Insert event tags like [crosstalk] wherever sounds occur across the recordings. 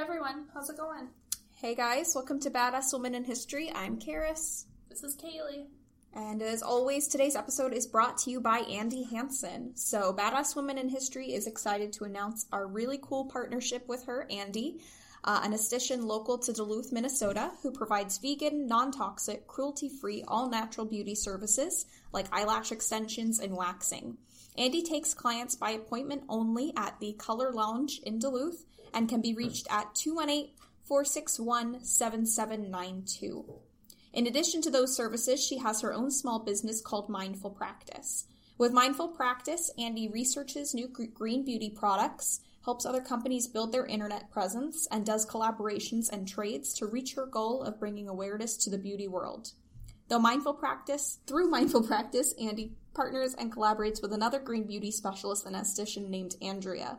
Hey everyone, how's it going? Hey guys, welcome to Badass Woman in History. I'm Karis. This is Kaylee. And as always, today's episode is brought to you by Andy Hansen. So, Badass Woman in History is excited to announce our really cool partnership with her, Andy, uh, an esthetician local to Duluth, Minnesota, who provides vegan, non toxic, cruelty free, all natural beauty services like eyelash extensions and waxing. Andy takes clients by appointment only at the Color Lounge in Duluth and can be reached at 218 461 7792. In addition to those services, she has her own small business called Mindful Practice. With Mindful Practice, Andy researches new green beauty products, helps other companies build their internet presence, and does collaborations and trades to reach her goal of bringing awareness to the beauty world. Though Mindful Practice, through Mindful Practice, Andy partners and collaborates with another green beauty specialist and esthetician named Andrea.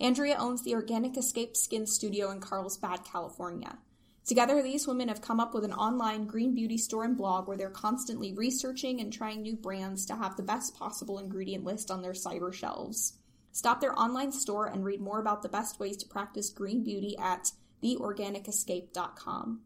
Andrea owns the Organic Escape Skin Studio in Carlsbad, California. Together, these women have come up with an online green beauty store and blog where they're constantly researching and trying new brands to have the best possible ingredient list on their cyber shelves. Stop their online store and read more about the best ways to practice green beauty at theorganicescape.com.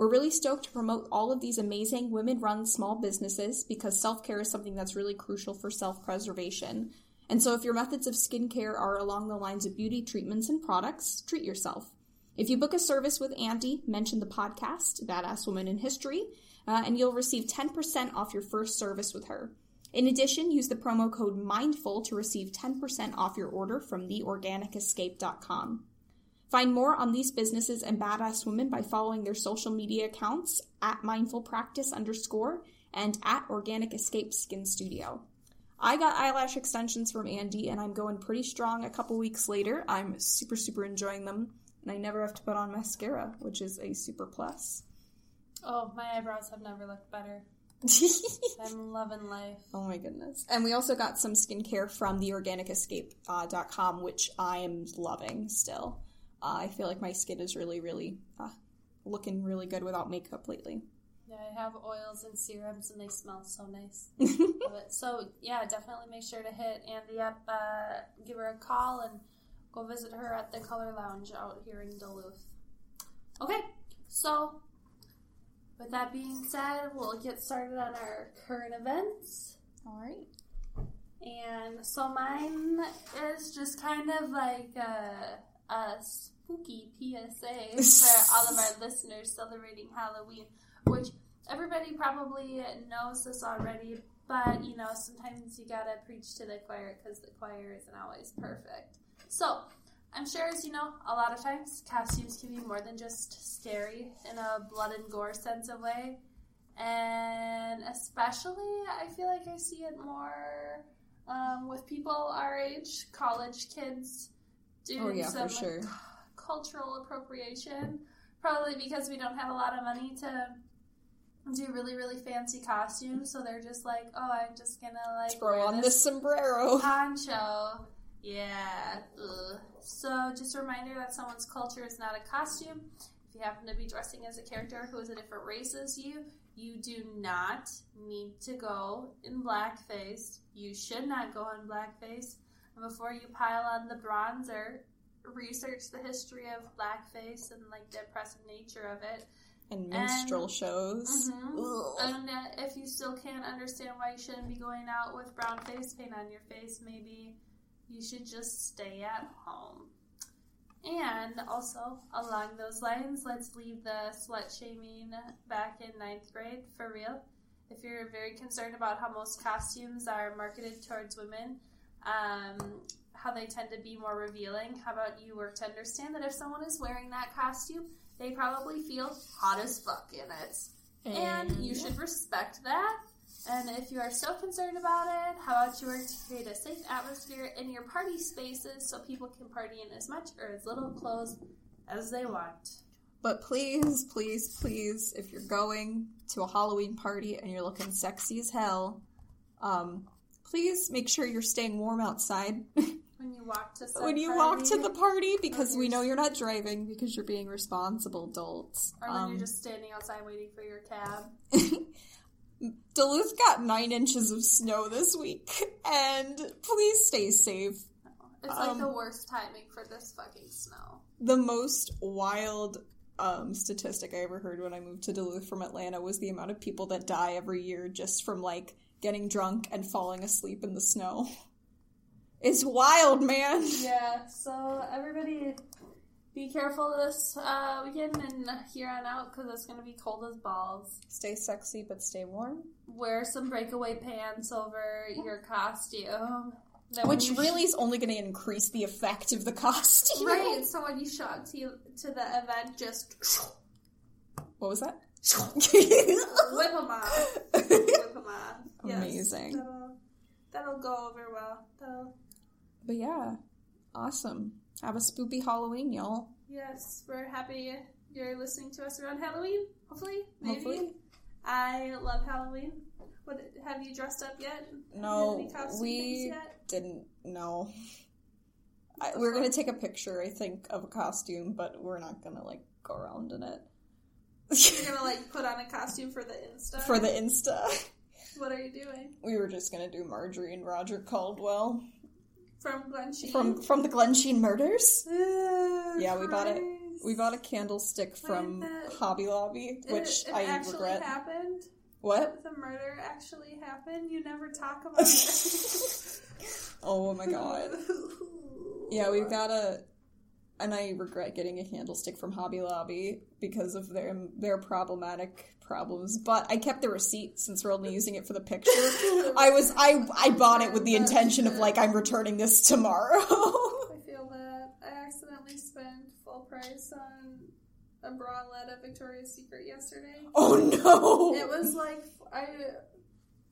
We're really stoked to promote all of these amazing women run small businesses because self care is something that's really crucial for self preservation. And so, if your methods of skincare are along the lines of beauty treatments and products, treat yourself. If you book a service with Andy, mention the podcast, Badass Woman in History, uh, and you'll receive 10% off your first service with her. In addition, use the promo code MINDFUL to receive 10% off your order from theorganicescape.com. Find more on these businesses and badass women by following their social media accounts at mindful practice underscore and at organic escape skin studio. I got eyelash extensions from Andy and I'm going pretty strong a couple weeks later. I'm super, super enjoying them and I never have to put on mascara, which is a super plus. Oh, my eyebrows have never looked better. [laughs] I'm loving life. Oh my goodness. And we also got some skincare from theorganicescape.com, uh, which I am loving still. Uh, I feel like my skin is really, really uh, looking really good without makeup lately. Yeah, I have oils and serums and they smell so nice. [laughs] so, yeah, definitely make sure to hit Andy up, uh, give her a call, and go visit her at the Color Lounge out here in Duluth. Okay, so with that being said, we'll get started on our current events. All right. And so mine is just kind of like a, a spooky PSA [laughs] for all of our listeners celebrating Halloween, which everybody probably knows this already, but you know, sometimes you gotta preach to the choir because the choir isn't always perfect. So, I'm sure, as you know, a lot of times costumes can be more than just scary in a blood and gore sense of way. And especially, I feel like I see it more um, with people our age, college kids, doing oh, yeah, some sure. cultural appropriation. Probably because we don't have a lot of money to do really really fancy costumes, so they're just like, oh, I'm just gonna like throw on this sombrero poncho yeah. Ugh. So, just a reminder that someone's culture is not a costume. If you happen to be dressing as a character who is a different race as you, you do not need to go in blackface. You should not go in blackface. Before you pile on the bronzer, research the history of blackface and like the oppressive nature of it. And minstrel and, shows. Mm-hmm. And uh, if you still can't understand why you shouldn't be going out with brown face paint on your face, maybe you should just stay at home. And also, along those lines, let's leave the slut shaming back in ninth grade for real. If you're very concerned about how most costumes are marketed towards women, um, how they tend to be more revealing, how about you work to understand that if someone is wearing that costume, they probably feel hot as fuck in it. And, and you should respect that and if you are so concerned about it, how about you work to create a safe atmosphere in your party spaces so people can party in as much or as little clothes as they want? But please, please, please, if you're going to a Halloween party and you're looking sexy as hell, um, please make sure you're staying warm outside. [laughs] When you walk to when you party, walk to the party, because we know you're not driving because you're being responsible adults. Or when um, you're just standing outside waiting for your cab. [laughs] Duluth got nine inches of snow this week, and please stay safe. It's like Um, the worst timing for this fucking snow. The most wild um, statistic I ever heard when I moved to Duluth from Atlanta was the amount of people that die every year just from like getting drunk and falling asleep in the snow. [laughs] It's wild, man. [laughs] Yeah, so everybody be careful this uh, weekend and here on out because it's going to be cold as balls. Stay sexy but stay warm. Wear some breakaway pants over your costume. Then Which you really is only going to increase the effect of the [laughs] costume. Right, so when you show up to, to the event, just What was that? whip them off. Off. Yes, Amazing. That'll, that'll go over well. That'll, But yeah, awesome. Have a spoopy Halloween, y'all. yes, we're happy you're listening to us around Halloween. Hopefully, maybe. Hopefully. I love Halloween. What have you dressed up yet? No, we yet? didn't know. I, we're gonna take a picture, I think, of a costume, but we're not gonna like go around in it You're gonna like put on a costume for the Insta. for the Insta. [laughs] what are you doing We were just gonna do Marjorie and Roger Caldwell from Glensheen? from from the Glensheen murders. Uh, Yeah, we bought it. We bought a candlestick from Hobby Lobby, It- which it I actually regret. happened. What? The murder actually happened. You never talk [laughs] about it. Oh my god. [laughs] Yeah, we've got a, and I regret getting a candlestick from Hobby Lobby because of their their problematic problems. But I kept the receipt since we're only using it for the picture. [laughs] I was I I bought it with the intention of like I'm returning this tomorrow. I feel [laughs] that I accidentally spent full price on a bralette at Victoria's Secret yesterday. oh no! It was like I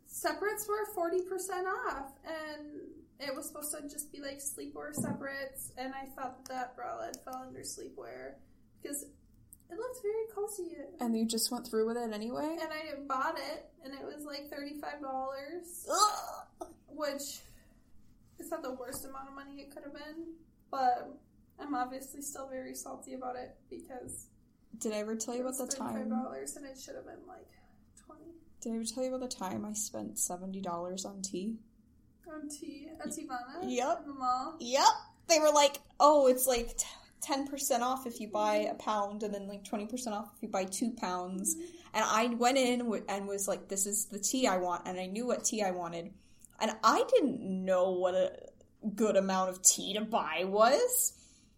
separates were forty percent off, and it was supposed to just be like sleepwear separates, and I thought that, that bralette fell under sleepwear because it looked very cozy. and you just went through with it anyway. And I bought it, and it was like thirty five dollars, which is not the worst amount of money it could have been, but I'm obviously still very salty about it because Did I ever tell you about the time? dollars, and it should have been like twenty. Did I ever tell you about the time I spent seventy dollars on tea? On uh, tea at Teavana. Yep. The mall. Yep. They were like, oh, it's like ten percent off if you buy a pound, and then like twenty percent off if you buy two pounds. Mm-hmm. And I went in wi- and was like, this is the tea I want, and I knew what tea I wanted, and I didn't know what a good amount of tea to buy was.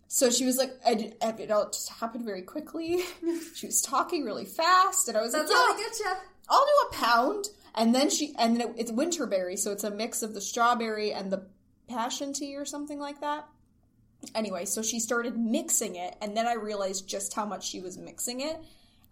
So she was like, I did, it all just happened very quickly. [laughs] she was talking really fast, and I was That's like, yeah, I get you. I'll do a pound. And then she, and then it, it's winterberry, so it's a mix of the strawberry and the passion tea or something like that. Anyway, so she started mixing it, and then I realized just how much she was mixing it,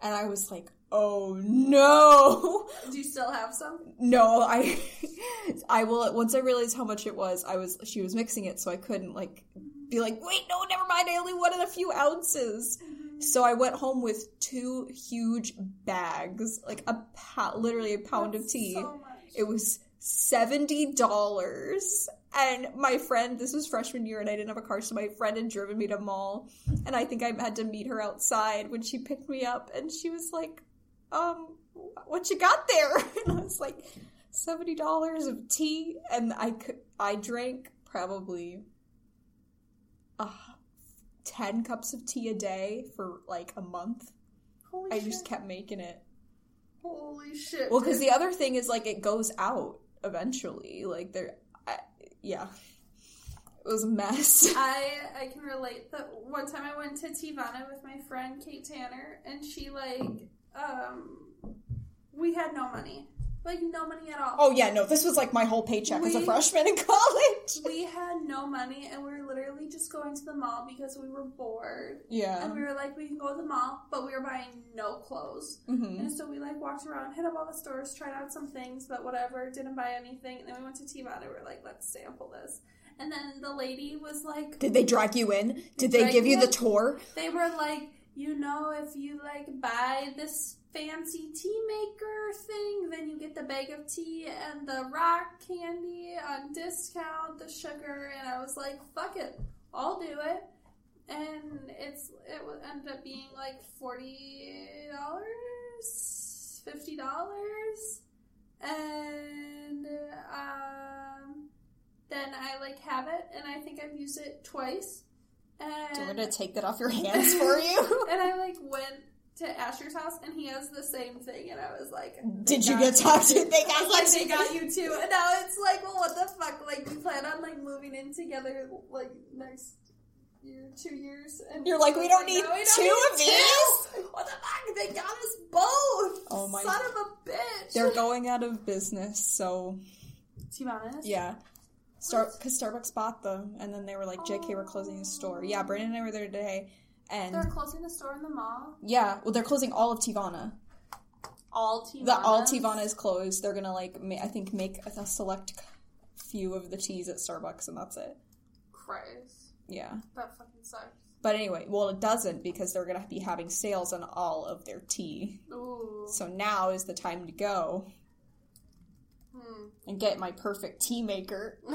and I was like, oh no. Do you still have some? No, I, [laughs] I will, once I realized how much it was, I was, she was mixing it, so I couldn't like, be like, wait, no, never mind, I only wanted a few ounces. So I went home with two huge bags, like a po- literally a pound of tea. So. It was seventy dollars, and my friend, this was freshman year, and I didn't have a car, so my friend had driven me to mall, and I think I had to meet her outside when she picked me up, and she was like, "Um, what you got there?" [laughs] And I was like, 70 dollars of tea," and I could, I drank probably 10 cups of tea a day for like a month. Holy I shit. just kept making it. Holy shit. Well, because the other thing is like it goes out eventually. Like there, yeah. It was a mess. [laughs] I I can relate that one time I went to Teavana with my friend Kate Tanner and she like um we had no money like no money at all. oh yeah, no, this was like my whole paycheck as a freshman in [laughs] college. We had no money, and we were literally just going to the mall because we were bored. Yeah. And we were like, we can go to the mall, but we were buying no clothes. hmm And so we like walked around, hit up all the stores, tried out some things, but whatever, didn't buy anything. And then we went to Teavana. We were like, let's sample this. And then the lady was like, Did they drag you in? Did they give you me the tour? they were like, you know, if you like buy this fancy tea maker thing, then you get the bag of tea and the rock candy on discount, the sugar. And I was like, fuck it, I'll do it. And it's it would end up being like forty dollars, fifty dollars, and um, then I like have it, and I think I've used it twice. You And me to take that off your hands for [laughs] you? and I like went to Asher's house, and he has the same thing, and I was like, Did you get talked to? They got was like, you they too. got you too, and now it's like, well, what the fuck? Like, we plan on like moving in together, like next year, two years, and You're like, we don't no, need we two need of these? [laughs] What the fuck? They got us both. Oh my- son of a bitch. They're going out of business, so Teavana. yeah. Star because Starbucks bought them, and then they were like, "JK, we're closing the store." Yeah, Brandon and I were there today, and They're closing the store in the mall. yeah, well, they're closing all of Teavana. All Teavana. The all Teavana is closed. They're gonna like, ma- I think, make a select few of the teas at Starbucks, and that's it. Christ. Yeah. That fucking sucks. But anyway, well, it doesn't because they're gonna be having sales on all of their tea. Ooh. So now is the time to go Hmm. and get my perfect tea maker. [laughs]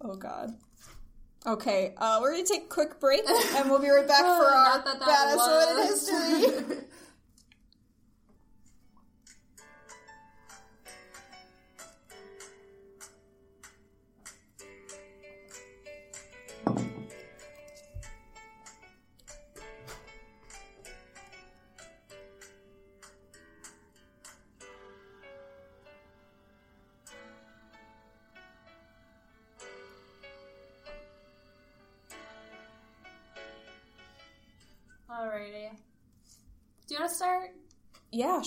oh God. Okay, uh, we're gonna take a quick break and we'll be right back [laughs] for our badass women history. [laughs]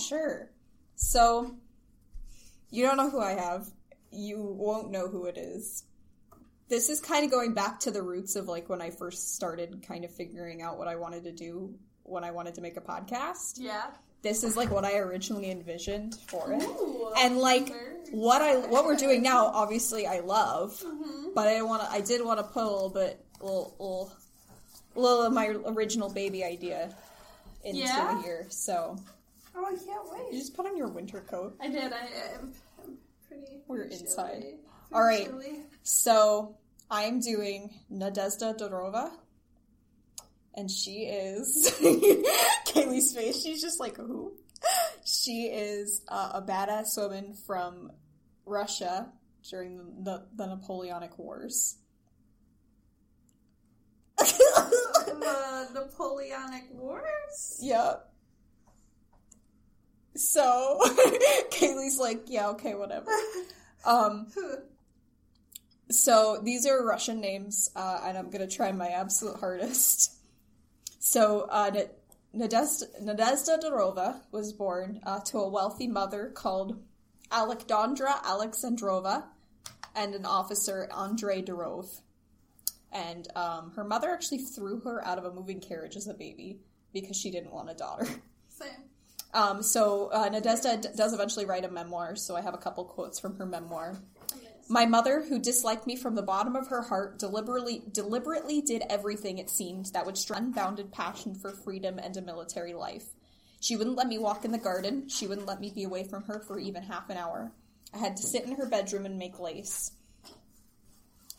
sure. So, you don't know who I have. You won't know who it is. This is kind of going back to the roots of like when I first started kind of figuring out what I wanted to do when I wanted to make a podcast. Yeah. This is like what I originally envisioned for it. Ooh. And like what I what we're doing now, obviously I love, Mhm. but I want to I did want to put a little bit little little, little of my original baby idea into Yeah? here. So, Oh, I can't wait. you just put on your winter coat. I did. I am I'm pretty. We're pretty inside. chilly. All right. Chilly. So I'm doing Nadezhda Durova. And she is [laughs] Kaylee's face. She's just like, who? She is uh, a badass woman from Russia during the, the, the Napoleonic Wars. [laughs] the Napoleonic Wars. yep. So [laughs] Kaylee's like, yeah, okay, whatever. Um, So these are Russian names, uh, and I'm gonna try my absolute hardest. So uh, Na- Nadezhda, Durova was born uh, to a wealthy mother called Alexandra Alexandrova and an officer Andrei Durov. And um, her mother actually threw her out of a moving carriage as a baby because she didn't want a daughter. Same. Um, so uh, d- does eventually write a memoir, so I have a couple quotes from her memoir. My mother, who disliked me from the bottom of her heart, deliberately deliberately did everything it seemed that would strike unbounded passion for freedom and a military life. She wouldn't let me walk in the garden. She wouldn't let me be away from her for even half an hour. I had to sit in her bedroom and make lace.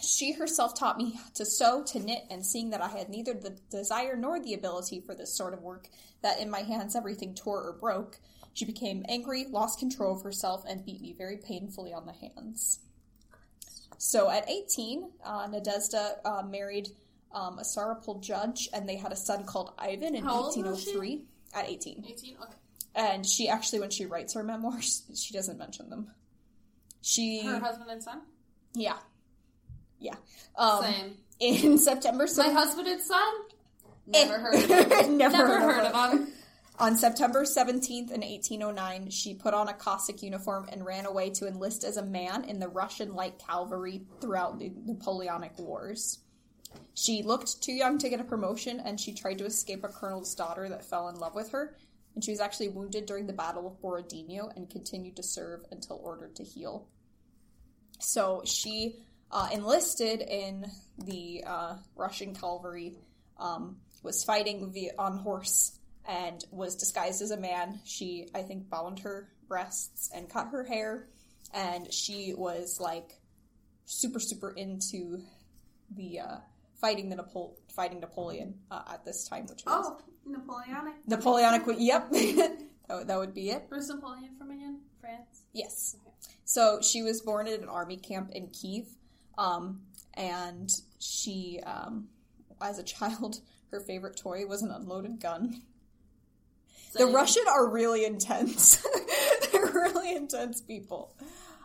She herself taught me to sew, to knit, and seeing that I had neither the desire nor the ability for this sort of work, that in my hands everything tore or broke, she became angry, lost control of herself, and beat me very painfully on the hands. So at 18, uh, Nadezhda uh, married um, a Sarapul judge, and they had a son called Ivan in How old was 1803. At 18. 18? Okay. And she actually, when she writes her memoirs, [laughs] she doesn't mention them. She, Her husband and son? yeah, yeah. Um, Same. in [laughs] September, My so husband and son? Never heard of him. never, [laughs] Never heard, heard of of him. On September 17th in 1809, she put on a Cossack uniform and ran away to enlist as a man in the Russian light cavalry throughout the Napoleonic Wars. She looked too young to get a promotion and she tried to escape a colonel's daughter that fell in love with her. And she was actually wounded during the Battle of Borodino and continued to serve until ordered to heal. So she uh, enlisted in the uh, Russian cavalry, um, was fighting via, on horse, and was disguised as a man. She, I think, bound her breasts and cut her hair, and she was like super, super into the uh, fighting the Napole- fighting Napoleon uh, at this time, which was Oh, Napoleonic. Napoleonic. Yep, [laughs] that, would- that would be it. Where's Napoleon from again? France? Yes. Okay. So she was born at an army camp in Kiev, um, and she, um, as a child, [laughs] her favorite toy was an unloaded gun. The Same. Russian are really intense. [laughs] They're really intense people.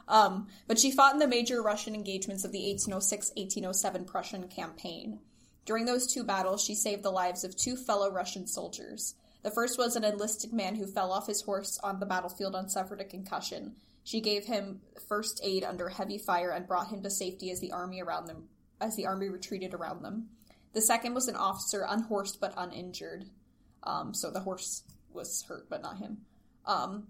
Um, but she fought in the major Russian engagements of the 1806 1807 Prussian campaign. During those two battles, she saved the lives of two fellow Russian soldiers. The first was an enlisted man who fell off his horse on the battlefield and suffered a concussion. She gave him first aid under heavy fire and brought him to safety as the army around them as the army retreated around them. The second was an officer unhorsed but uninjured. Um, so the horse was hurt, but not him. Um,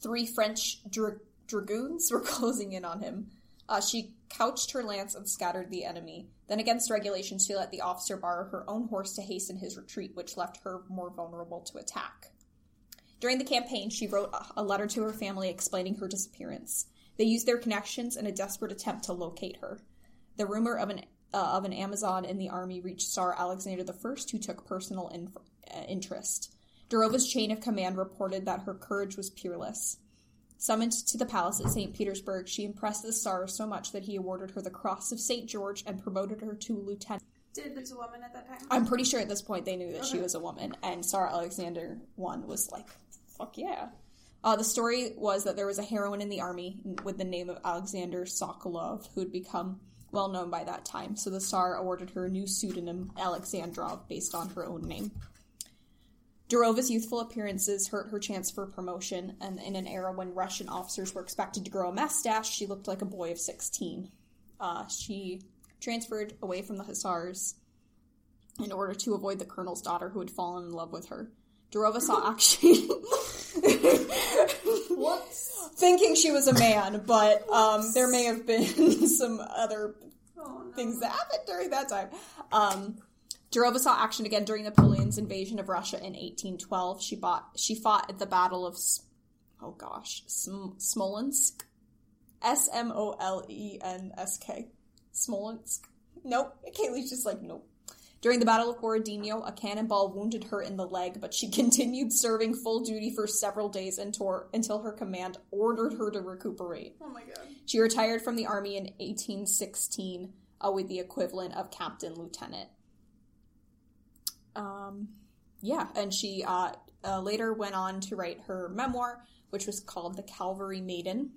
three French dra- dragoons [laughs] were closing in on him. Uh, she couched her lance and scattered the enemy. Then, against regulations, she let the officer borrow her own horse to hasten his retreat, which left her more vulnerable to attack. During the campaign, she wrote a- letter to her family explaining her disappearance. They used their connections in a desperate attempt to locate her. The rumor of an uh, of an Amazon in the army reached Tsar Alexander I, who took personal in- uh, interest. Durova's chain of command reported that her courage was peerless. Summoned to the palace at St. Petersburg, she impressed the Tsar so much that he awarded her the Cross of St. George and promoted her to lieutenant. Did there's a woman at that time? I'm pretty sure at this point they knew that she was a woman, and Tsar Alexander I was like, fuck yeah. Uh, the story was that there was a heroine in the army with the name of Alexander Sokolov who had become well known by that time, so the Tsar awarded her a new pseudonym, Alexandrov, based on her own name. Durova's youthful appearances hurt her chance for promotion, and in an era when Russian officers were expected to grow a mustache, she looked like a boy of 16. Uh, she transferred away from the Hussars in order to avoid the colonel's daughter who had fallen in love with her. Durova saw action. Whoops. Thinking she was a man, but um, there may have been [laughs] some other Oh no. things that happened during that time. Um, Durova saw action again during Napoleon's invasion of Russia in 1812. She bought, she fought at the Battle of, oh gosh, Sm- Smolensk, S M O L E N S K, Smolensk. Nope, Kaylee's just like nope. During the Battle of Borodino, a cannonball wounded her in the leg, but she [laughs] continued serving full duty for several days until, until her command ordered her to recuperate. Oh my god. She retired from the army in 1816 uh, with the equivalent of captain lieutenant. Um, yeah, and she uh, uh, later went on to write her memoir, which was called The Calvary Maiden.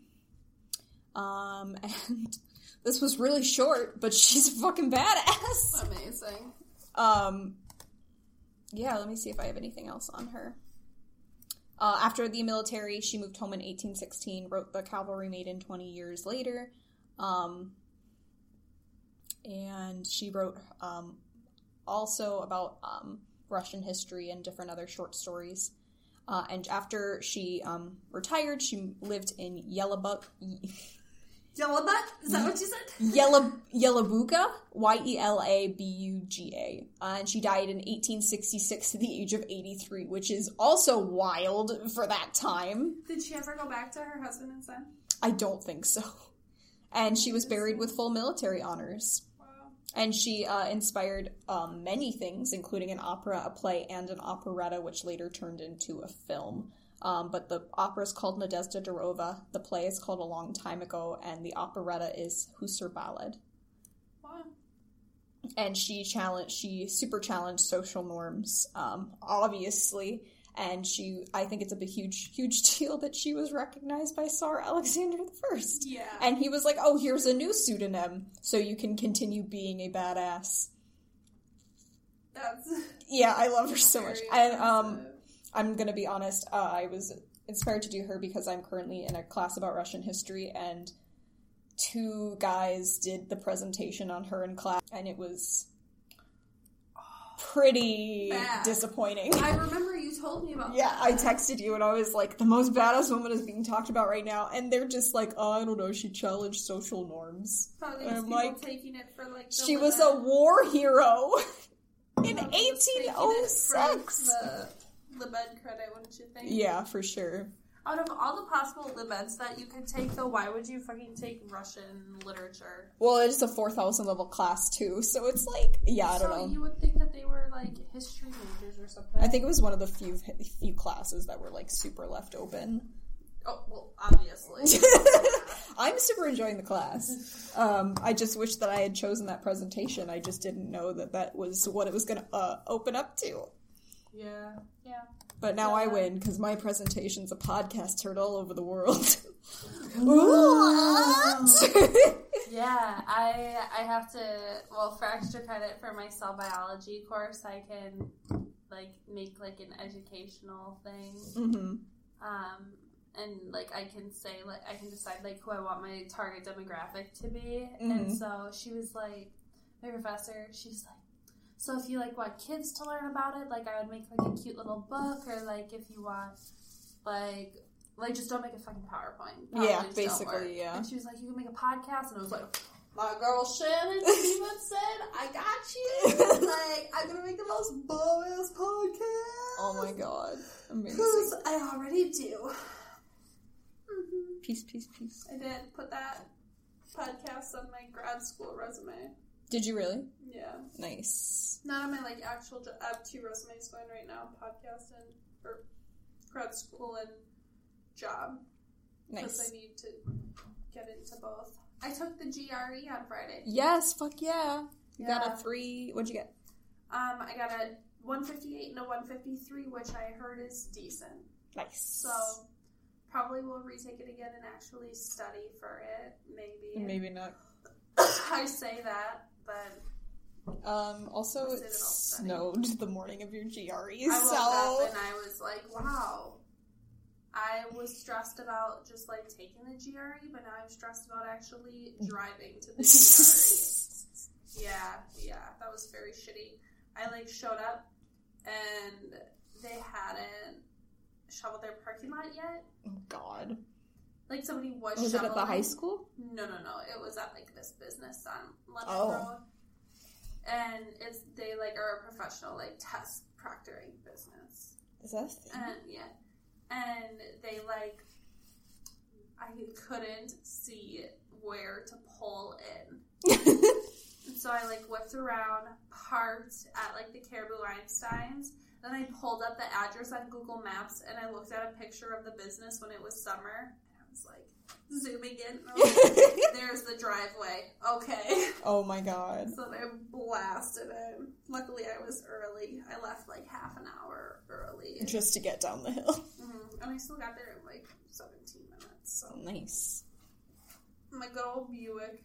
Um, [laughs] and this was really short, but she's a fucking badass. Amazing. Um, yeah, let me see if I have anything else on her. Uh, after the military, she moved home in 1816, wrote The Cavalry Maiden 20 years later. Um, and she wrote um, also about um, Russian history and different other short stories. Uh, and after she um, retired, she lived in Yellowbuck. Yellow butt? Is that what you said? Yellow Yelabuga, Y E L A B U G A, uh, and she died in 1866 at the age of 83, which is also wild for that time. Did she ever go back to her husband and son? I don't think so. And she was buried with full military honors. Wow. And she uh, inspired um, many things, including an opera, a play, and an operetta, which later turned into a film. Um, but the opera is called Nadezhda Durova, the play is called A Long Time Ago, and the operetta is Hussar Ballad. Wow. and she challenged she super challenged social norms um, obviously and she i think it's a big huge huge [laughs] deal that she was recognized by tsar alexander the first Yeah. and he was like oh here's a new pseudonym so you can continue being a badass That's yeah i love her so much and um i'm gonna be honest uh, i was inspired to do her because i'm currently in a class about russian history and two guys did the presentation on her in class and it was pretty Bad. disappointing. I remember you told me about yeah that. i texted you and i was like the most badass woman is being talked about right now and they're just like oh i don't know she challenged social norms. Probably I'm like, taking it for like she was a war hero [laughs] in Probably was taking it for 1806 The Libed credit, wouldn't you think? yeah for sure Out of all the possible Libeds that you could take, though, why would you fucking take Russian literature? Well, it's a 4,000 level class too, so it's like, yeah, I don't so know. you would think that they were like history majors or something. I think it was one of the few few classes that were like super left open. Oh well, obviously. [laughs] I'm super enjoying the class. Um, I just wish that I had chosen that presentation. I just didn't know that that was what it was going to uh, open up to. Yeah, yeah. But now I win because my presentation's a podcast heard all over the world. [laughs] [laughs] Yeah, I I have to. Well, for extra credit for my cell biology course, I can like make like an educational thing. hmm um, and like I can say like I can decide like who I want my target demographic to be. And Mhm. so she was like, my professor, she's like, so if you like want kids to learn about it, like I would make like a cute little book, or like if you want like. Like, just don't make a fucking PowerPoint. Yeah, basically, yeah. And she was like, "You can make a podcast," and I was like, [laughs] "My girl Shannon said I got you. [laughs] like, I'm gonna make the most ass podcast. Oh my god. Amazing. Because I already do. Mhm. Peace, peace, peace. I did put that podcast on my grad school resume. Did you really? Yeah. Nice. Not on my like actual job. I have two resumes going right now: podcast and or grad school and job. Nice. Because I need to get into both. I took the GRE on Friday. Yes, fuck yeah. You got a three. What'd you get? Um, I got a 158 and a 153, which I heard is decent. Nice. So probably will retake it again and actually study for it. Maybe. Maybe not. [coughs] I say that, but Um, also, it say that I'll study. snowed the morning of your GRE, I woke so. up and I was like, wow. I was stressed about just like taking the GRE, but now I'm stressed about actually driving to the GRE. [laughs] yeah, yeah, that was very shitty. I like showed up and they hadn't shoveled their parking lot yet. oh, God. Like somebody was. Was it at the high school? No, no, no. It was at like this business on London Oh. Road, and it's they like are a professional like test proctoring business, Is that a thing? and yeah, and they like I couldn't see where to pull in, and [laughs] so I like whipped around, parked at like the Caribou Einsteins. Then I pulled up the address on Google Maps and I looked at a picture of the business when it was summer. And I was like zooming in. And I was like, There's the driveway. Okay. oh my god. So I blasted it. Luckily, I was early. I left like half an hour early. Just to get down the hill. Mhm. And I still got there in like 17 minutes. So Nice. my good old Buick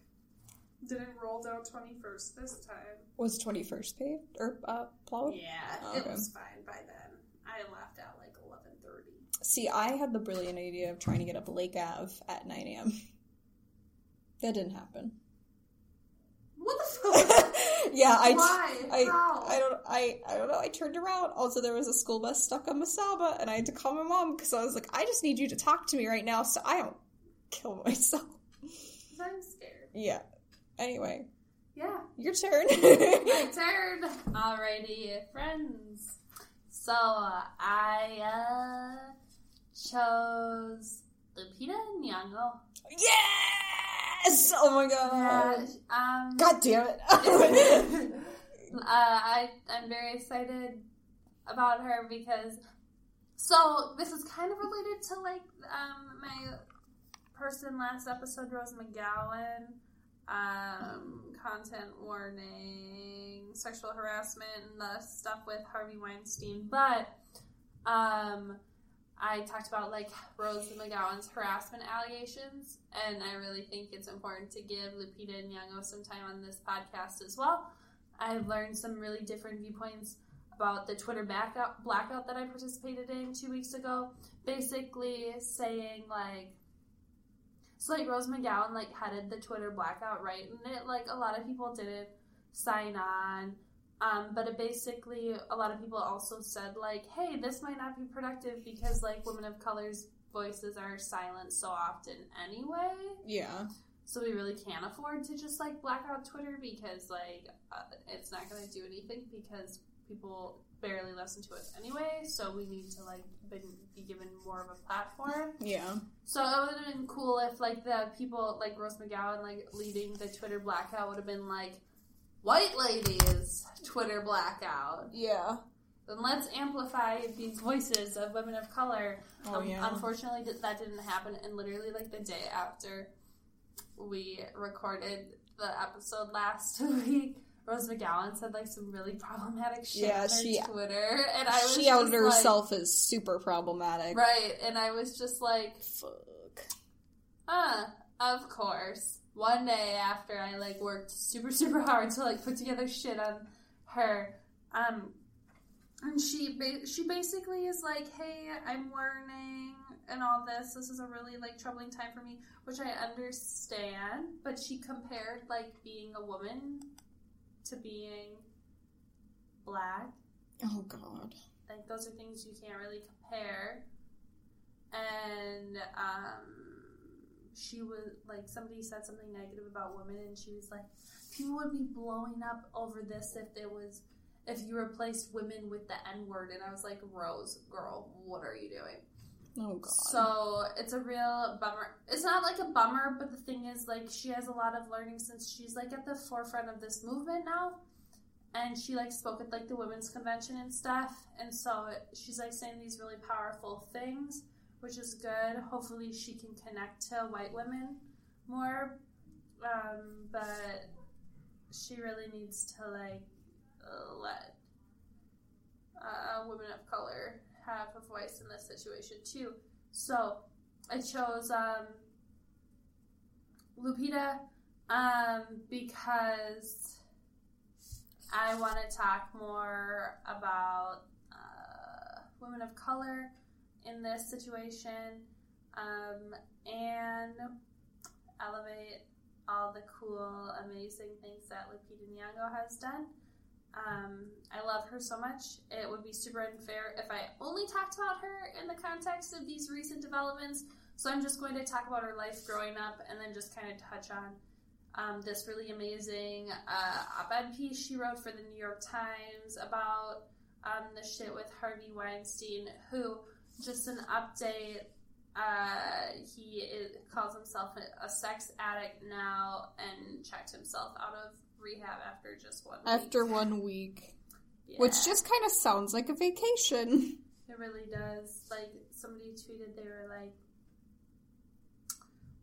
didn't roll down 21st this time. Was 21st paved? Or uh, plowed? Yeah, Oh, it okay. was fine by then. I left at like 11:30. See, I had the brilliant idea of trying to get up Lake Ave at 9 a.m. That didn't happen. What the [laughs] fuck? yeah, I. Why? I, How? I don't I I don't know. I turned around. Also, there was a school bus stuck on Mesaba, and I had to call my mom because I was like, I just need you to talk to me right now, so I don't kill [laughs] myself. I'm scared. Yeah. Anyway, Yeah. your turn. My [laughs] turn. Alrighty, friends. So I uh, chose Lupita Nyong'o. yes! Oh my god. um, God damn it. [laughs] uh, I I'm very excited about her because so this is kind of related to like um my person last episode Rose McGowan um content warning sexual harassment and the stuff with Harvey Weinstein but um I talked about like Rose McGowan's harassment allegations, and I really think it's important to give Lupita Nyong'o some time on this podcast as well. I've learned some really different viewpoints about the Twitter blackout, blackout that I participated in two weeks ago. Basically, saying like, so like Rose McGowan like headed the Twitter blackout, right? And it like a lot of people didn't sign on. Um, but it basically, a lot of people also said, like, hey, this might not be productive because, like, women of color's voices are silent so often anyway. yeah. So we really can't afford to just, like, black out Twitter because, like, uh, it's not going to do anything because people barely listen to us anyway. So we need to, like, be, be given more of a platform. Yeah. So it would have been cool if, like, the people, like Rose McGowan, like, leading the Twitter blackout would have been, like, white ladies Twitter blackout. Yeah. then let's amplify these voices of women of color. Oh, Um, yeah. Unfortunately, that didn't happen. And literally, like the day after we recorded the episode last [laughs] week, Rose McGowan said like some really problematic shit Yeah, on she- Twitter, and I was she outed like- herself as super problematic. right? And I was just like, Fuck. uh, of course. One day after I like worked super [laughs] super hard to like put together shit on her, um, and she ba- she basically is like, "Hey, I'm learning and all this. This is a really like troubling time for me," which I understand. But she compared like being a woman to being black. Oh god. Like those are things you can't really compare. And um, she was like somebody said something negative about women, and she was like, people would be blowing up over this if there was if you replaced women with the N word. And I was like, Rose, girl, what are you doing? Oh god. So it's a real bummer. It's not like a bummer, but the thing is, like, she has a lot of learning since she's like at the forefront of this movement now, and she like spoke at like the women's convention and stuff, and so she's like saying these really powerful things, which is good. Hopefully, she can connect to white women more, um, but she really needs to like let uh, women of color have a voice in this situation too. So I chose um, Lupita um, because I want to talk more about uh, women of color in this situation um, and elevate all the cool, amazing things that Lupita Nyong'o has done. Um, I love her so much. It would be super unfair if I only talked about her in the context of these recent developments. So I'm just going to talk about her life growing up and then just kind of touch on um, this really amazing uh, op ed piece she wrote for the New York Times about um, the shit with Harvey Weinstein, who, just an update, uh, he is, calls himself a, a sex addict now and checked himself out of rehab after just one week. After one week. Yeah, Which just kind of sounds like a vacation. it really does. Like somebody tweeted, they were like,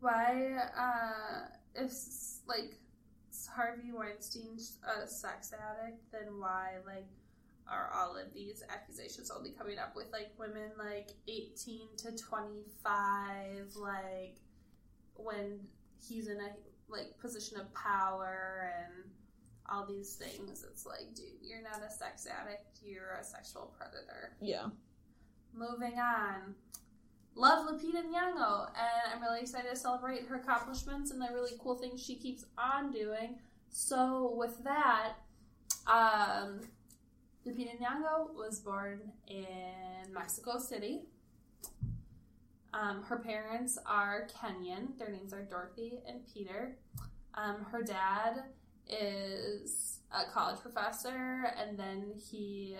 "Why, uh, if like Harvey Weinstein's a sex addict, then why like are all of these accusations only coming up with like women like eighteen to twenty five, like when he's in a like position of power and." all these things. It's like, dude, you're not a sex addict, you're a sexual predator. Yeah. Moving on. Love Lupita Nyong'o, and I'm really excited to celebrate her accomplishments and the really cool things she keeps on doing. So, with that, um, Lupita was born in Mexico City. Um, her parents are Kenyan. Their names are Dorothy and Peter. Um, her dad is a college professor, and then he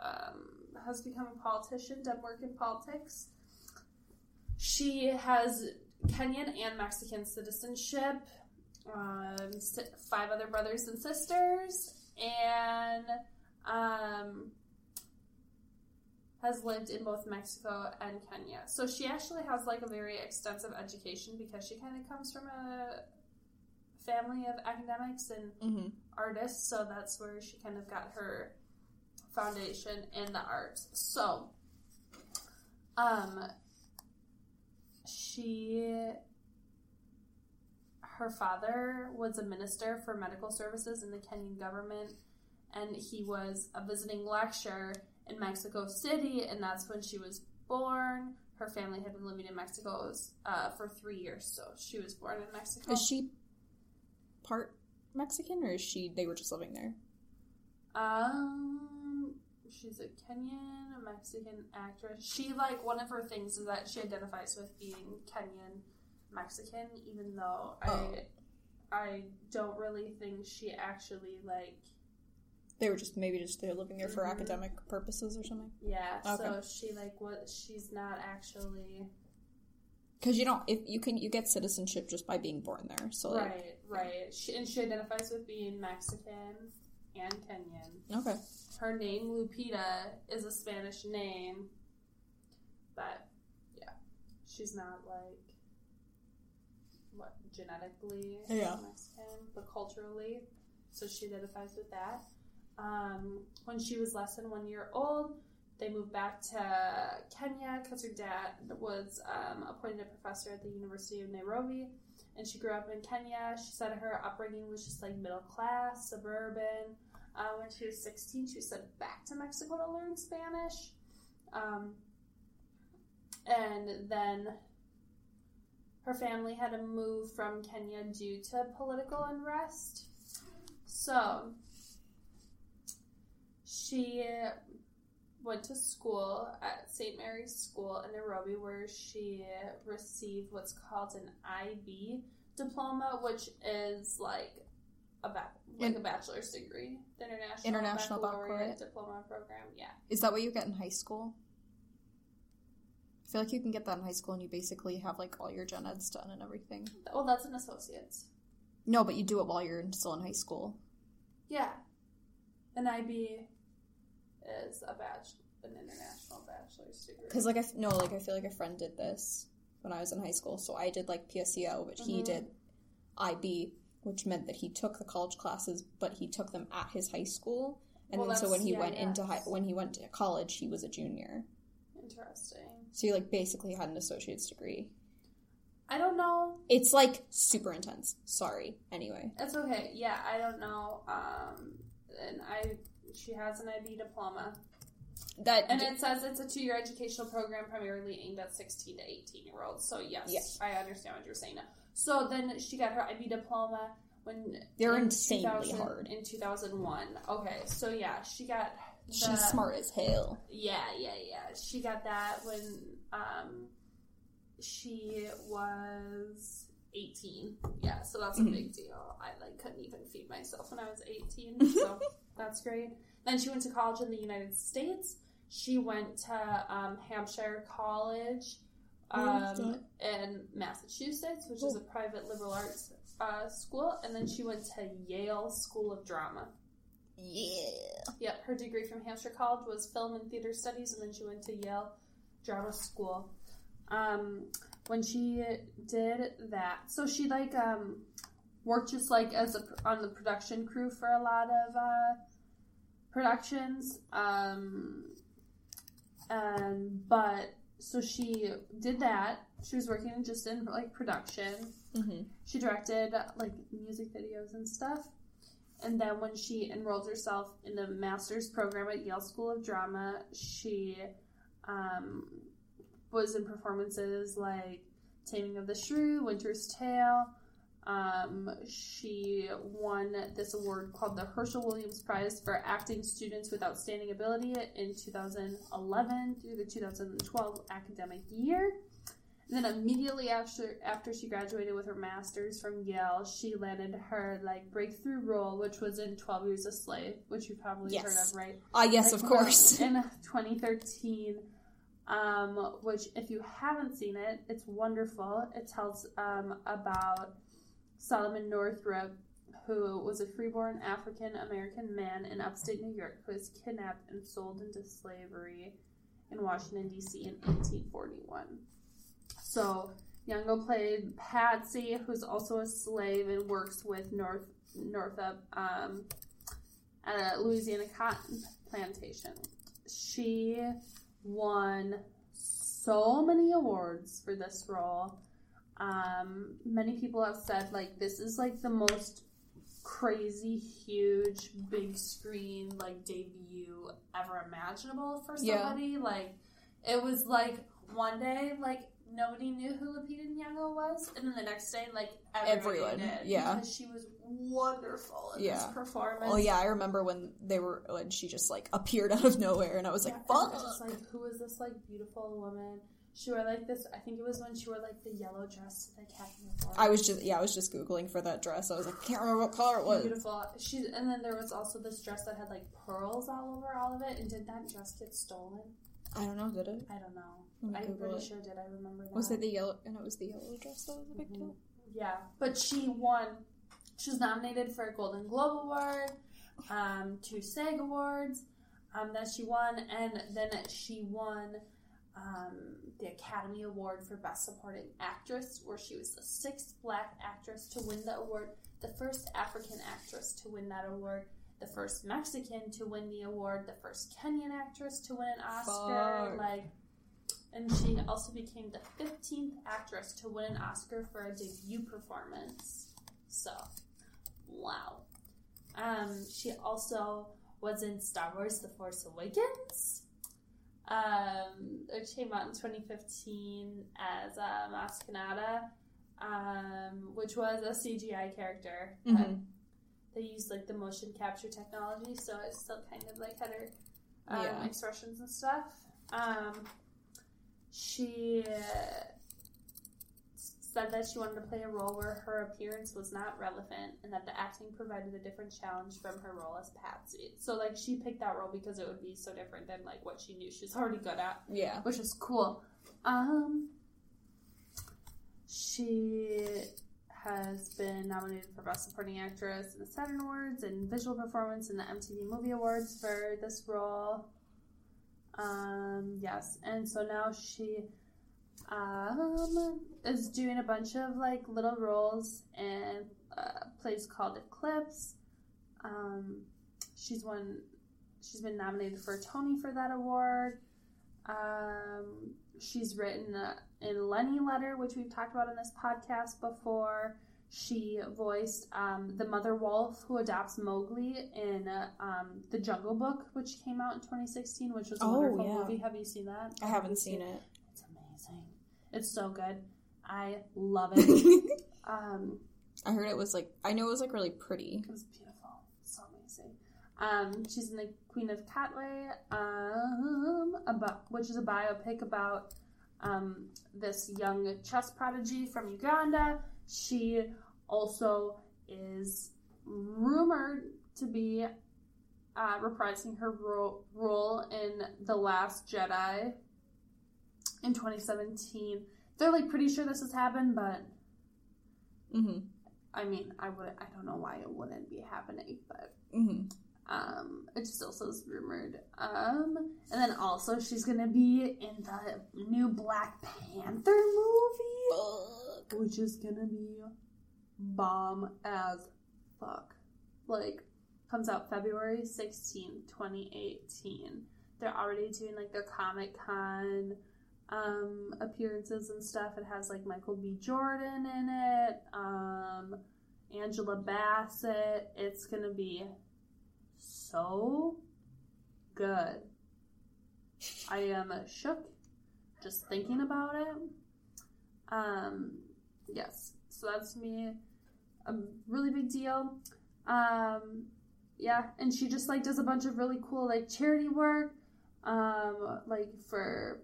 um, has become a politician, done work in politics. She has Kenyan and Mexican citizenship, um, five other brothers and sisters, and um, has lived in both Mexico and Kenya. So she actually has like a very extensive education because she kind of comes from a family of academics and Mm-hmm. artists, so that's where she kind of got her foundation in the arts. So, um, she, her father was a minister for medical services in the Kenyan government, and he was a visiting lecturer in Mexico City, and that's when she was born. Her family had been living in Mexico uh, for three years, so she was born in Mexico. Is she part Mexican or is she they were just living there? Um, she's a Kenyan, a Mexican actress. She like one of her things is that she identifies with being Kenyan Mexican, even though Oh. I I don't really think she actually like They were just maybe just they're living there for Mhm. academic purposes or something. yeah. Okay. So she like what she's not actually Because you don't if you can you get citizenship just by being born there. So like, right, right. She, and she identifies with being Mexican. and Kenyan. Okay. Her name Lupita is a Spanish name, but yeah, she's not like what genetically Yeah. Mexican, but culturally, so she identifies with that. Um, when she was less than one year old, they moved back to Kenya because her dad was um, appointed a professor at the University of Nairobi, and she grew up in Kenya. She said her upbringing was just like middle class, suburban. Uh, when she was 16, she was sent back to Mexico to learn Spanish. Um, and then her family had to move from Kenya due to political unrest. So she uh, went to school at St. Mary's School in Nairobi, where she received what's called an IB diploma, which is like a like a bachelor's degree, the international International baccalaureate baccalaureate. diploma program. Yeah, Is that what you get in high school? I feel like you can get that in high school and you basically have like all your gen eds done and everything. well, that's an associate's. No, but you do it while you're still in high school. Yeah, an IB is a bachelor, an international bachelor's degree. Because like I f- no, like I feel like a friend did this when I was in high school. So I did like PSEO, but he Mhm. did IB, which meant that he took the college classes, but he took them at his high school. And Well, then so when he yeah, went into high, when he went to college, he was a junior. Interesting. So he like basically had an associate's degree. I don't know. It's like super intense. Sorry. Anyway. It's okay. Yeah, I don't know. Um, and I, she has an IB diploma, That and it says it's a two-year educational program primarily aimed at 16 to 18 year olds. So yes, Yes. I understand what you're saying. Now. So then she got her IB diploma when They're in insanely hard. in 2001. Okay, so yeah, she got. the- she's smart as hell. Yeah, yeah, yeah. She got that when um she was 18. Yeah, so that's a Mhm. big deal. I like couldn't even feed myself when I was 18, so [laughs] that's great. Then she went to college in the United States. She went to um, Hampshire College um, in Massachusetts, which is a private liberal arts uh, school, and then she went to Yale School of Drama. Yeah. Yep, her degree from Hampshire College was film and theater studies, and then she went to Yale Drama School. Um, when she did that, so she like um, worked just like as a on the production crew for a lot of uh, productions. Um, and but so she did that. She was working just in like production. Mm-hmm. She directed like music videos and stuff. And then when she enrolled herself in the master's program at Yale School of Drama, she um, was in performances like Taming of the Shrew, Winter's Tale. Um, she won this award called the Herschel Williams Prize for Acting Students with Outstanding Ability in 2011 through the 2012 academic year. And then immediately after after she graduated with her master's from Yale, she landed her like breakthrough role, which was in Twelve Years a Slave, which you've probably heard of, right? Ah, yes, Like, of course. [laughs] In 2013, um, which if you haven't seen it, it's wonderful. It tells um, about Solomon Northup, who was a freeborn African American man in upstate New York who was kidnapped and sold into slavery in Washington D.C. in 1841. So Nyong'o played Patsy, who's also a slave and works with North Northup um, at a Louisiana cotton plantation. She won so many awards for this role. Um, many people have said like this is like the most crazy, huge, big screen like debut ever imaginable for Yeah. somebody. Like it was like one day like nobody knew who Lupita Nyong'o was, and then the next day like Everyone, did yeah. because she was wonderful in Yeah. this performance. Oh yeah, I remember when they were when she just like appeared out of nowhere, and I was like, Yeah, "Fuck!" Was just like, who is this like beautiful woman? She wore like this. I think it was when she wore like the yellow dress to the uniform. I was just yeah, I was just googling for that dress. I was like, I can't remember what color it was. beautiful. She and then there was also this dress that had like pearls all over all of it. And did that dress get stolen? I don't know, did it? I don't know. I'm Google pretty it. sure did. I remember that. Was it the yellow? And it was the yellow dress that was a big deal. Yeah, but she won. She was nominated for a Golden Globe Award. um, two SAG awards um, that she won, and then she won um, the Academy Award for Best Supporting Actress, where she was the sixth Black actress to win the award, the first African actress to win that award, the first Mexican to win the award, the first Kenyan actress to win an Oscar, Fuck. like. And she also became the 15th actress to win an Oscar for a debut performance. So, wow. Um, she also was in Star Wars The Force Awakens. Um, it came out in 2015 as uh, Maz um, which was a CGI character. Mhm. They used like the motion capture technology, so it still kind of like had her um, Yeah. expressions and stuff. Um, she uh, said that she wanted to play a role where her appearance was not relevant and that the acting provided a different challenge from her role as Patsy. So like she picked that role because it would be so different than like what she knew she was already good at, Yeah. which is cool. Um she has been nominated for Best Supporting Actress in the Saturn Awards and Visual Performance in the MTV Movie Awards for this role. Um, yes, and so now she um, is doing a bunch of like little roles in a place called Eclipse. Um, she's won. She's been nominated for a Tony for that award. Um, she's written uh, in Lenny Letter, which we've talked about in this podcast before. She voiced um, the mother wolf who adopts Mowgli in uh, um, the Jungle Book, which came out in 2016, which was a Oh, wonderful yeah. movie. Have you seen that? I haven't seen it. It's so good. I love it. [laughs] um, I heard it was like I know it was like really pretty. it was beautiful. So amazing. Um, she's in the Queen of Katwe, um, about which is a biopic about um, this young chess prodigy from Uganda. She also is rumored to be uh, reprising her ro- role in The Last Jedi in 2017. They're like pretty sure this has happened, but Mm-hmm. I mean, I would I don't know why it wouldn't be happening, but Mm-hmm. um, it still says rumored. Um, and then also she's gonna be in the new Black Panther movie, which is gonna be bomb as fuck. Like, comes out February 16, 2018. They're already doing like their Comic Con um appearances and stuff. It has like Michael B. Jordan in it, um, Angela Bassett. It's gonna be so good. I am shook just thinking about it. Um, yes, so that's me a really big deal. Um, yeah, and she just like does a bunch of really cool like charity work, um, like for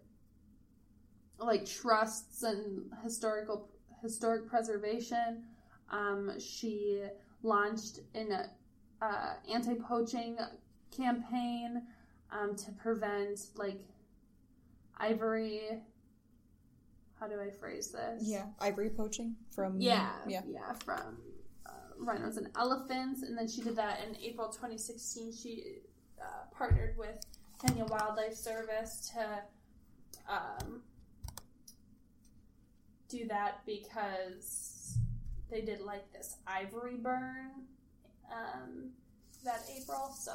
like trusts and historical historic preservation. Um, she launched an uh, anti-poaching campaign um, to prevent like ivory. How do I phrase this? Yeah, ivory poaching from Yeah, yeah. yeah, from uh, rhinos and elephants, and then she did that in April 2016. She uh, partnered with Kenya Wildlife Service to um, do that because they did like this ivory burn um, that April. So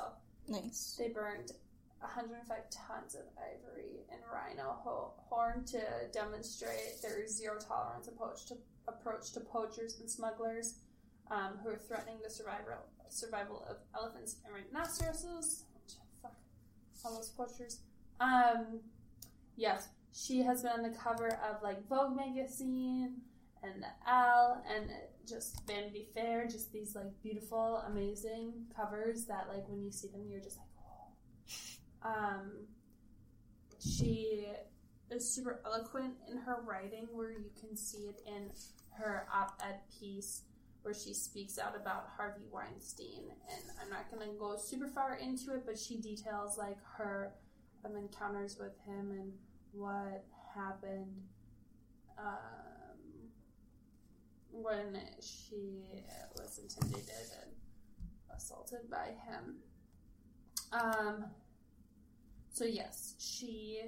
Nice. they burned 105 tons of ivory and rhino ho- horn to demonstrate their zero tolerance approach to approach to poachers and smugglers um, who are threatening the survival survival of elephants and rhinoceroses. Fuck all those poachers. Um, yes, she has been on the cover of like Vogue magazine and Elle and just Vanity Fair. Just these like beautiful, amazing covers that like when you see them, you're just like, oh. Um, she is super eloquent in her writing, where you can see it in her op-ed piece where she speaks out about Harvey Weinstein. And I'm not to go super far into it, but she details like her um, encounters with him and what happened um, when she was intimidated and assaulted by him. Um, so yes, she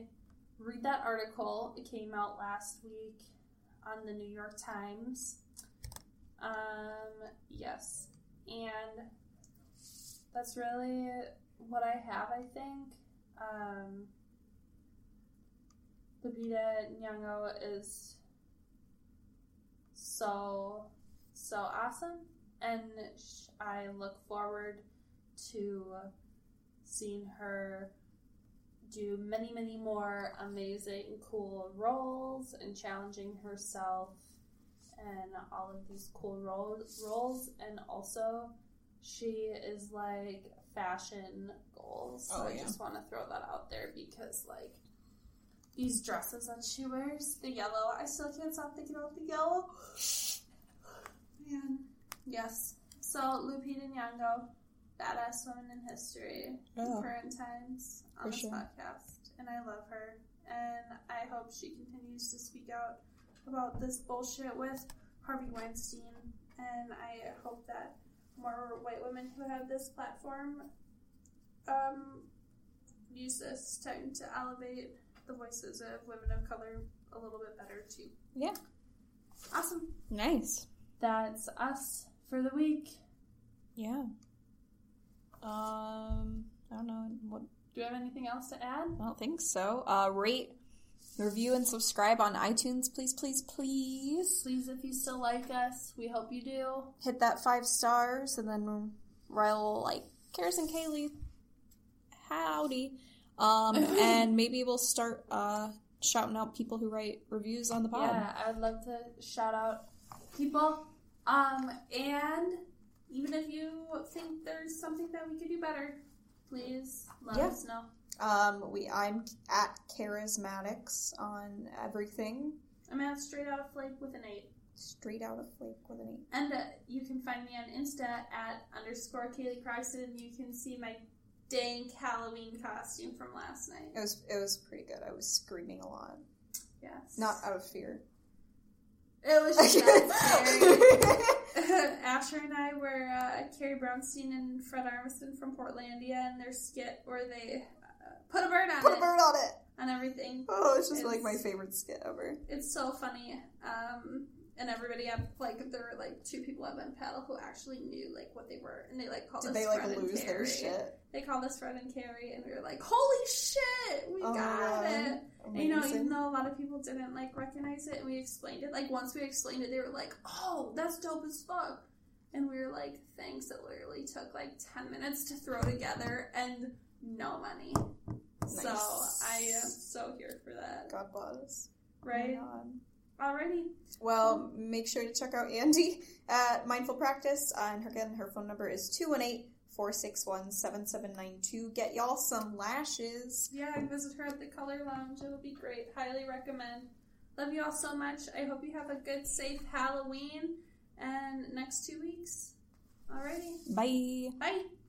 read that article. It came out last week on the New York Times. Um, yes, and that's really what I have. I think. Um, Lupita Nyong'o is so so awesome, and I look forward to seeing her do many, many more amazing, cool roles and challenging herself and all of these cool roles. roles. And also, she is like fashion goals. Oh, so Oh, I just want to throw that out there because, like, these dresses that she wears, the yellow, I still can't stop thinking about the yellow. Man. Yes. So, Lupita Nyong'o, badass woman in history Yeah. in current times on For this sure. podcast, and I love her. And I hope she continues to speak out about this bullshit with Harvey Weinstein. And I hope that more white women who have this platform um, use this time to elevate the voices of women of color a little bit better too. Yeah. Awesome. Nice. That's us for the week. Yeah. Um, I don't know what. Do you have anything else to add? I don't think so. Uh, rate, review, and subscribe on iTunes, please, please, please. Please, if you still like us, we hope you do. Hit that five stars, and then Ryle like Karis and Kaylee. Howdy. Um, [laughs] and maybe we'll start uh shouting out people who write reviews on the pod. Yeah, I would love to shout out people. Um, and even if you think there's something that we could do better, please let Yeah. us know. Um, we I'm at charismatics on everything. I'm at straight out of flake with an eight. Straight out of Flake with an eight. And uh, you can find me on Insta at underscore Kaylee Croxton. You can see my dank Halloween costume from last night. It was it was pretty good. I was screaming a lot, Yes. not out of fear. It was just [laughs] that scary. [laughs] Asher and I were uh, Carrie Brownstein and Fred Armisen from Portlandia, and their skit where they uh, put a bird on Put a it bird on it. and everything. Oh, it's just like my favorite skit ever. It's so funny. Um, and everybody had like there were like two people at Ben Paddle who actually knew like what they were, and they like called Did us they like Fred lose their shit? They called us Fred and Carrie, and we were like, "Holy shit, we Oh got it!" And, you know, even though a lot of people didn't like recognize it, and we explained it. Like once we explained it, they were like, "Oh, that's dope as fuck," and we were like, "Thanks." It literally took like ten minutes to throw together, and no money. So I am so here for that. God bless. Right? Oh. Alrighty. Well, make sure to check out Andy at Mindful Practice. Uh, and her, again, her phone number is 218 461 7792. Get y'all some lashes. Yeah, visit her at the Color Lounge. It'll be great. Highly recommend. Love you all so much. I hope you have a good, safe Halloween and next two weeks. Alrighty. Bye. Bye.